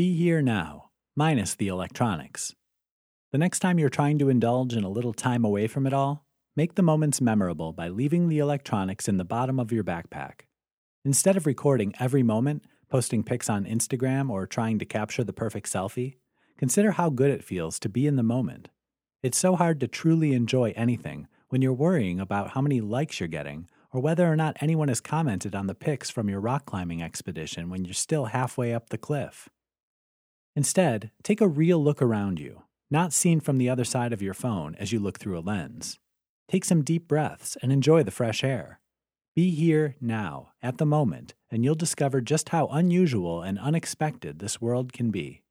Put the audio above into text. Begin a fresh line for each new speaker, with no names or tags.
Be here now, minus the electronics. The next time you're trying to indulge in a little time away from it all, make the moments memorable by leaving the electronics in the bottom of your backpack. Instead of recording every moment, posting pics on Instagram, or trying to capture the perfect selfie, consider how good it feels to be in the moment. It's so hard to truly enjoy anything when you're worrying about how many likes you're getting or whether or not anyone has commented on the pics from your rock climbing expedition when you're still halfway up the cliff. Instead, take a real look around you not seen from the other side of your phone as you look through a lens. Take some deep breaths and enjoy the fresh air. Be here now, at the moment, and you'll discover just how unusual and unexpected this world can be.